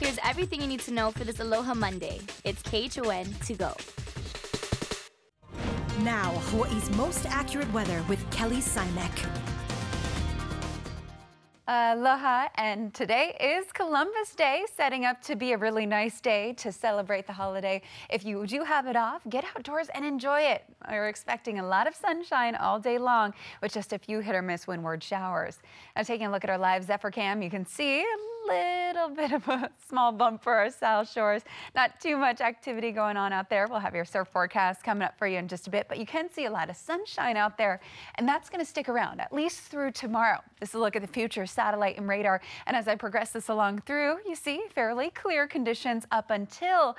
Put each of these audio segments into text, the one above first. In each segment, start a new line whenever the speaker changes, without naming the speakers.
Here's everything you need to know for this Aloha Monday. It's KHON to go.
Now, Hawaii's most accurate weather with Kelly Simek.
Aloha, and today is Columbus Day, setting up to be a really nice day to celebrate the holiday. If you do have it off, get outdoors and enjoy it. We're expecting a lot of sunshine all day long with just a few hit or miss windward showers. Now, taking a look at our live Zephyr cam, you can see little bit of a small bump for our South Shores. Not too much activity going on out there. We'll have your surf forecast coming up for you in just a bit, but you can see a lot of sunshine out there, and that's going to stick around at least through tomorrow. This is a look at the future satellite and radar, and as I progress this along through, you see fairly clear conditions up until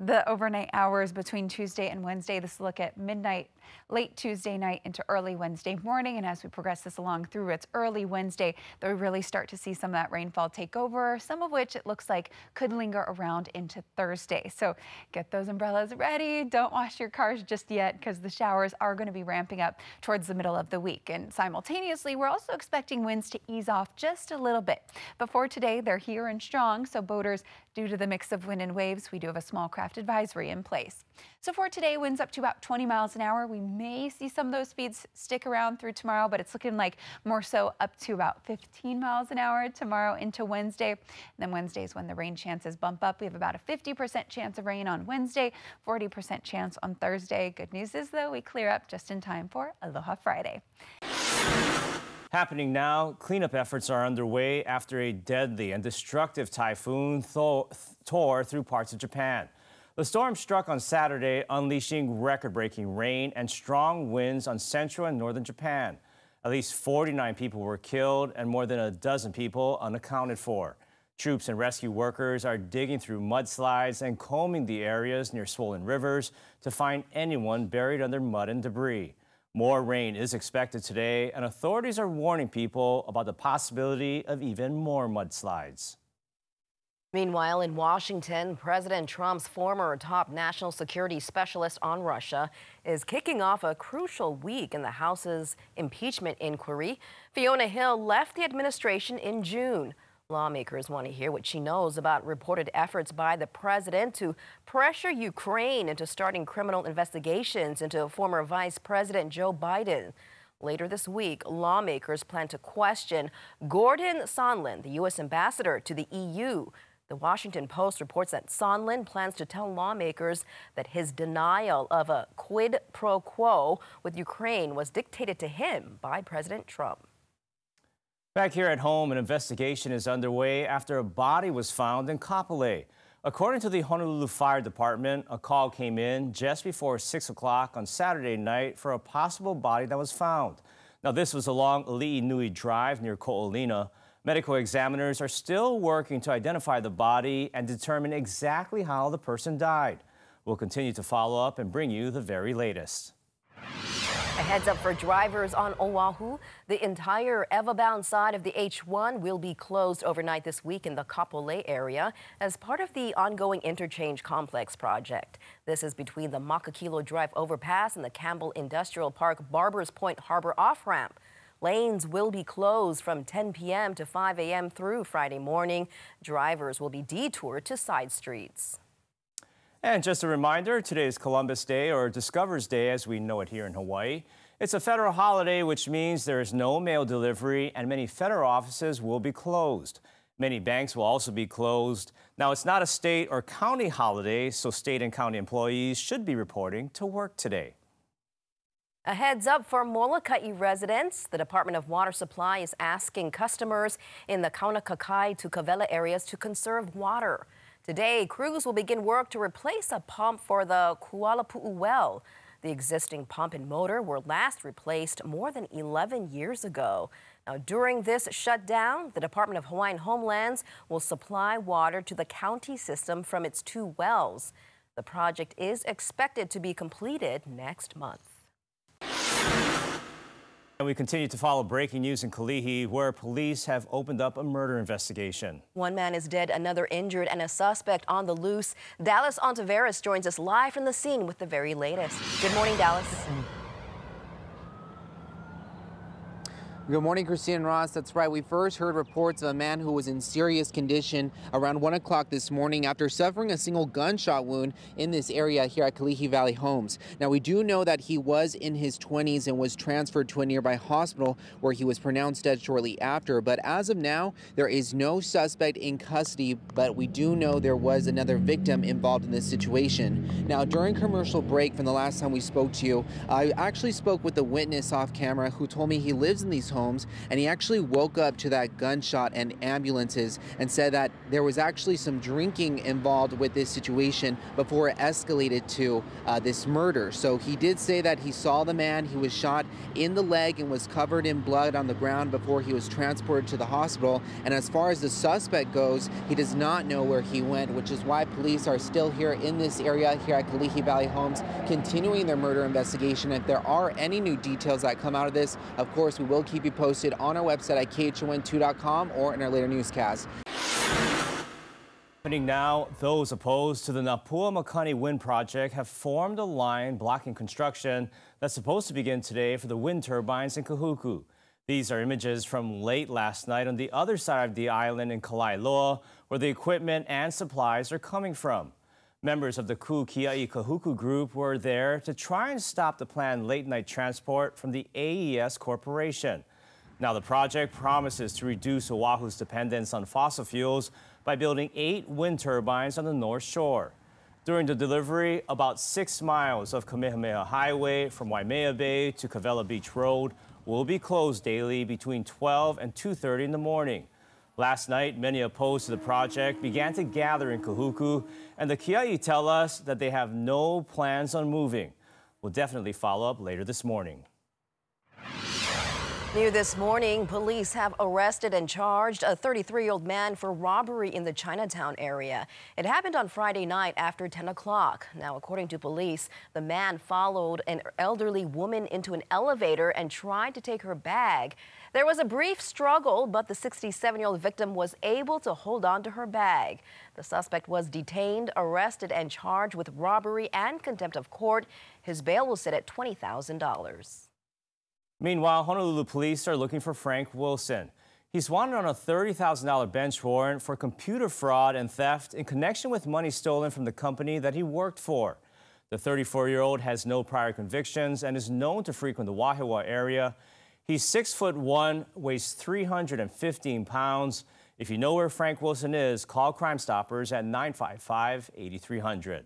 the overnight hours between Tuesday and Wednesday. This look at midnight late Tuesday night into early Wednesday morning. And as we progress this along through its early Wednesday, that we really start to see some of that rainfall take over, some of which it looks like could linger around into Thursday. So get those umbrellas ready. Don't wash your cars just yet because the showers are going to be ramping up towards the middle of the week. And simultaneously, we're also expecting winds to ease off just a little bit. Before today, they're here and strong. So boaters, due to the mix of wind and waves, we do have a small craft advisory in place. So for today, winds up to about 20 miles an hour. We may see some of those speeds stick around through tomorrow, but it's looking like more so up to about 15 miles an hour tomorrow into Wednesday. And then Wednesday is when the rain chances bump up. We have about a 50% chance of rain on Wednesday, 40% chance on Thursday. Good news is, though, we clear up just in time for Aloha Friday.
Happening now, cleanup efforts are underway after a deadly and destructive typhoon tore through parts of Japan. The storm struck on Saturday, unleashing record breaking rain and strong winds on central and northern Japan. At least 49 people were killed and more than a dozen people unaccounted for. Troops and rescue workers are digging through mudslides and combing the areas near swollen rivers to find anyone buried under mud and debris. More rain is expected today, and authorities are warning people about the possibility of even more mudslides.
Meanwhile, in Washington, President Trump's former top national security specialist on Russia is kicking off a crucial week in the House's impeachment inquiry. Fiona Hill left the administration in June. Lawmakers want to hear what she knows about reported efforts by the president to pressure Ukraine into starting criminal investigations into former Vice President Joe Biden. Later this week, lawmakers plan to question Gordon Sondland, the U.S. ambassador to the EU. The Washington Post reports that Sondland plans to tell lawmakers that his denial of a quid pro quo with Ukraine was dictated to him by President Trump.
Back here at home, an investigation is underway after a body was found in Kapolei. According to the Honolulu Fire Department, a call came in just before 6 o'clock on Saturday night for a possible body that was found. Now, this was along Ali'i Nui Drive near Ko'olina. Medical examiners are still working to identify the body and determine exactly how the person died. We'll continue to follow up and bring you the very latest.
A heads up for drivers on Oahu. The entire Ewa-bound side of the H1 will be closed overnight this week in the Kapolei area as part of the ongoing interchange complex project. This is between the Makakilo Drive overpass and the Campbell Industrial Park Barbers Point Harbor off-ramp. Lanes will be closed from 10 p.m. to 5 a.m. through Friday morning. Drivers will be detoured to side streets.
And just a reminder, today is Columbus Day or Discoverers' Day as we know it here in Hawaii. It's a federal holiday, which means there is no mail delivery and many federal offices will be closed. Many banks will also be closed. Now, it's not a state or county holiday, so state and county employees should be reporting to work today.
A heads up for Molokai residents. The Department of Water Supply is asking customers in the Kaunakakai to Kawela areas to conserve water. Today, crews will begin work to replace a pump for the Kualapu'u well. The existing pump and motor were last replaced more than 11 years ago. Now, during this shutdown, the Department of Hawaiian Homelands will supply water to the county system from its two wells. The project is expected to be completed next month.
And we continue to follow breaking news in Kalihi, where police have opened up a murder investigation.
One man is dead, another injured, and a suspect on the loose. Dallas Ontiveros joins us live from the scene with the very latest. Good morning, Dallas. Mm.
Good morning, Christine Ross. That's right. We first heard reports of a man who was in serious condition around 1 o'clock this morning after suffering a single gunshot wound in this area here at Kalihi Valley Homes. Now, we do know that he was in his 20s and was transferred to a nearby hospital where he was pronounced dead shortly after. But as of now, there is no suspect in custody, but we do know there was another victim involved in this situation. Now, during commercial break from the last time we spoke to you, I actually spoke with a witness off camera who told me he lives in these homes homes, and he actually woke up to that gunshot and ambulances and said that there was actually some drinking involved with this situation before it escalated to uh, this murder. So he did say that he saw the man, he was shot in the leg and was covered in blood on the ground before he was transported to the hospital. And as far as the suspect goes, he does not know where he went, which is why police are still here in this area here at Kalihi Valley Homes, continuing their murder investigation. If there are any new details that come out of this, of course, we will keep you posted on our website at KHON2.com or in our later newscast.
Happening now, those opposed to the Napua Makani Wind Project have formed a line blocking construction that's supposed to begin today for the wind turbines in Kahuku. These are images from late last night on the other side of the island in Kalaeloa, where the equipment and supplies are coming from. Members of the Ku Kia'i Kahuku group were there to try and stop the planned late night transport from the AES Corporation. Now, the project promises to reduce Oahu's dependence on fossil fuels by building eight wind turbines on the North Shore. During the delivery, about six miles of Kamehameha Highway from Waimea Bay to Kawela Beach Road will be closed daily between 12 and 2.30 in the morning. Last night, many opposed to the project began to gather in Kahuku, and the Kiai tell us that they have no plans on moving. We'll definitely follow up later this morning.
New this morning, police have arrested and charged a 33-year-old man for robbery in the Chinatown area. It happened on Friday night after 10 o'clock. Now, according to police, the man followed an elderly woman into an elevator and tried to take her bag. There was a brief struggle, but the 67-year-old victim was able to hold on to her bag. The suspect was detained, arrested, and charged with robbery and contempt of court. His bail will sit at $20,000.
Meanwhile, Honolulu police are looking for Frank Wilson. He's wanted on a $30,000 bench warrant for computer fraud and theft in connection with money stolen from the company that he worked for. The 34-year-old has no prior convictions and is known to frequent the Wahiawa area. He's six foot one, weighs 315 pounds. If you know where Frank Wilson is, call Crime Stoppers at 955 8300.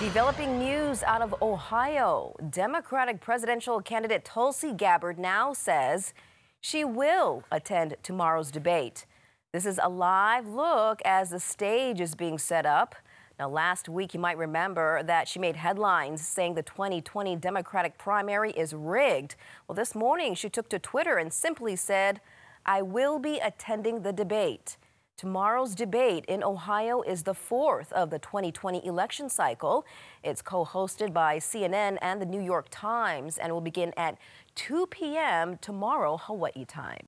Developing news out of Ohio. Democratic presidential candidate Tulsi Gabbard now says she will attend tomorrow's debate. This is a live look as the stage is being set up. Now, last week, you might remember that she made headlines saying the 2020 Democratic primary is rigged. Well, this morning, she took to Twitter and simply said, I will be attending the debate. Tomorrow's debate in Ohio is the fourth of the 2020 election cycle. It's co hosted by CNN and the New York Times and will begin at 2 p.m. tomorrow, Hawaii time.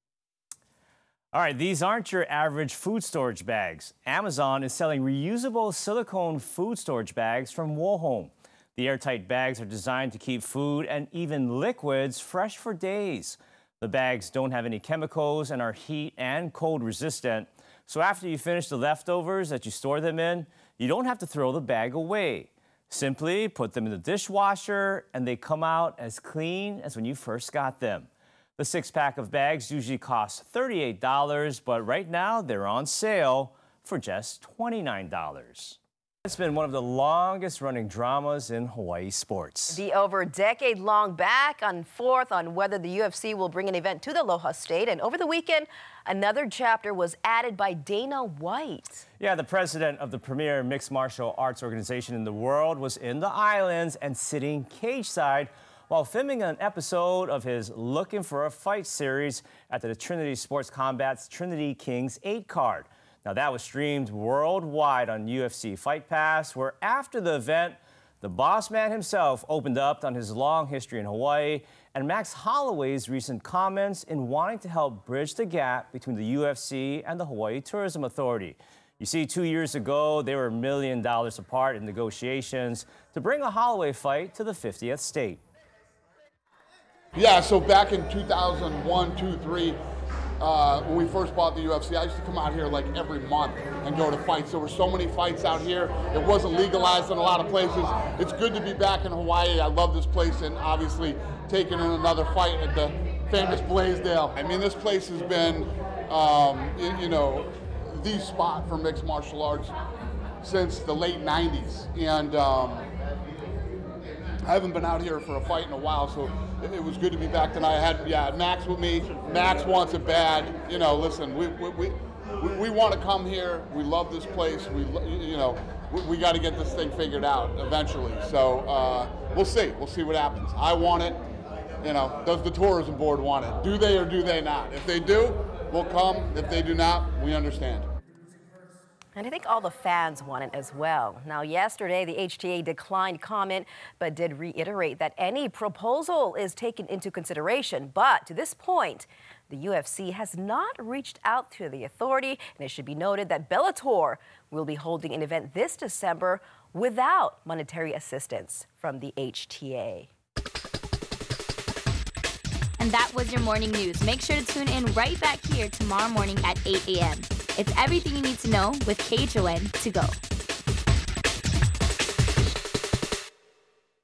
All right, these aren't your average food storage bags. Amazon is selling reusable silicone food storage bags from Wohome. The airtight bags are designed to keep food and even liquids fresh for days. The bags don't have any chemicals and are heat and cold resistant. So after you finish the leftovers that you store them in, you don't have to throw the bag away. Simply put them in the dishwasher and they come out as clean as when you first got them. The six pack of bags usually cost $38, but right now they're on sale for just $29. It's been one of the longest running dramas in Hawaii sports.
The over decade long back and forth on whether the UFC will bring an event to the Aloha State. And over the weekend, another chapter was added by Dana White.
Yeah, the president of the premier mixed martial arts organization in the world was in the islands and sitting cage side while filming an episode of his Looking for a Fight series at the Trinity Sports Combat's Trinity Kings 8 card. Now, that was streamed worldwide on UFC Fight Pass, where after the event, the boss man himself opened up on his long history in Hawaii and Max Holloway's recent comments in wanting to help bridge the gap between the UFC and the Hawaii Tourism Authority. You see, two years ago, they were a million dollars apart in negotiations to bring a Holloway fight to the 50th state.
Yeah, so back in 2001, 2, 3, uh, when we first bought the UFC, I used to come out here like every month and go to fights. There were so many fights out here. It wasn't legalized in a lot of places. It's good to be back in Hawaii. I love this place and obviously taking in another fight at the famous Blaisdell. I mean, this place has been, um, you, know, the spot for mixed martial arts since the late 90s. And um, I haven't been out here for a fight in a while, so it, was good to be back tonight. I had, yeah, Max with me. Max wants it bad. You know, listen, we, we, we, we, we want to come here. We love this place. We, you know, we, we got to get this thing figured out eventually. So uh, we'll see. We'll see what happens. I want it. You know, does the tourism board want it? Do they or do they not? If they do, we'll come. If they do not, we understand.
And I think all the fans want it as well. Now, yesterday, the HTA declined comment, but did reiterate that any proposal is taken into consideration. But to this point, the UFC has not reached out to the authority, and it should be noted that Bellator will be holding an event this December without monetary assistance from the HTA.
And that was your morning news. Make sure to tune in right back here tomorrow morning at 8 a.m. It's everything you need to know with KHON to go.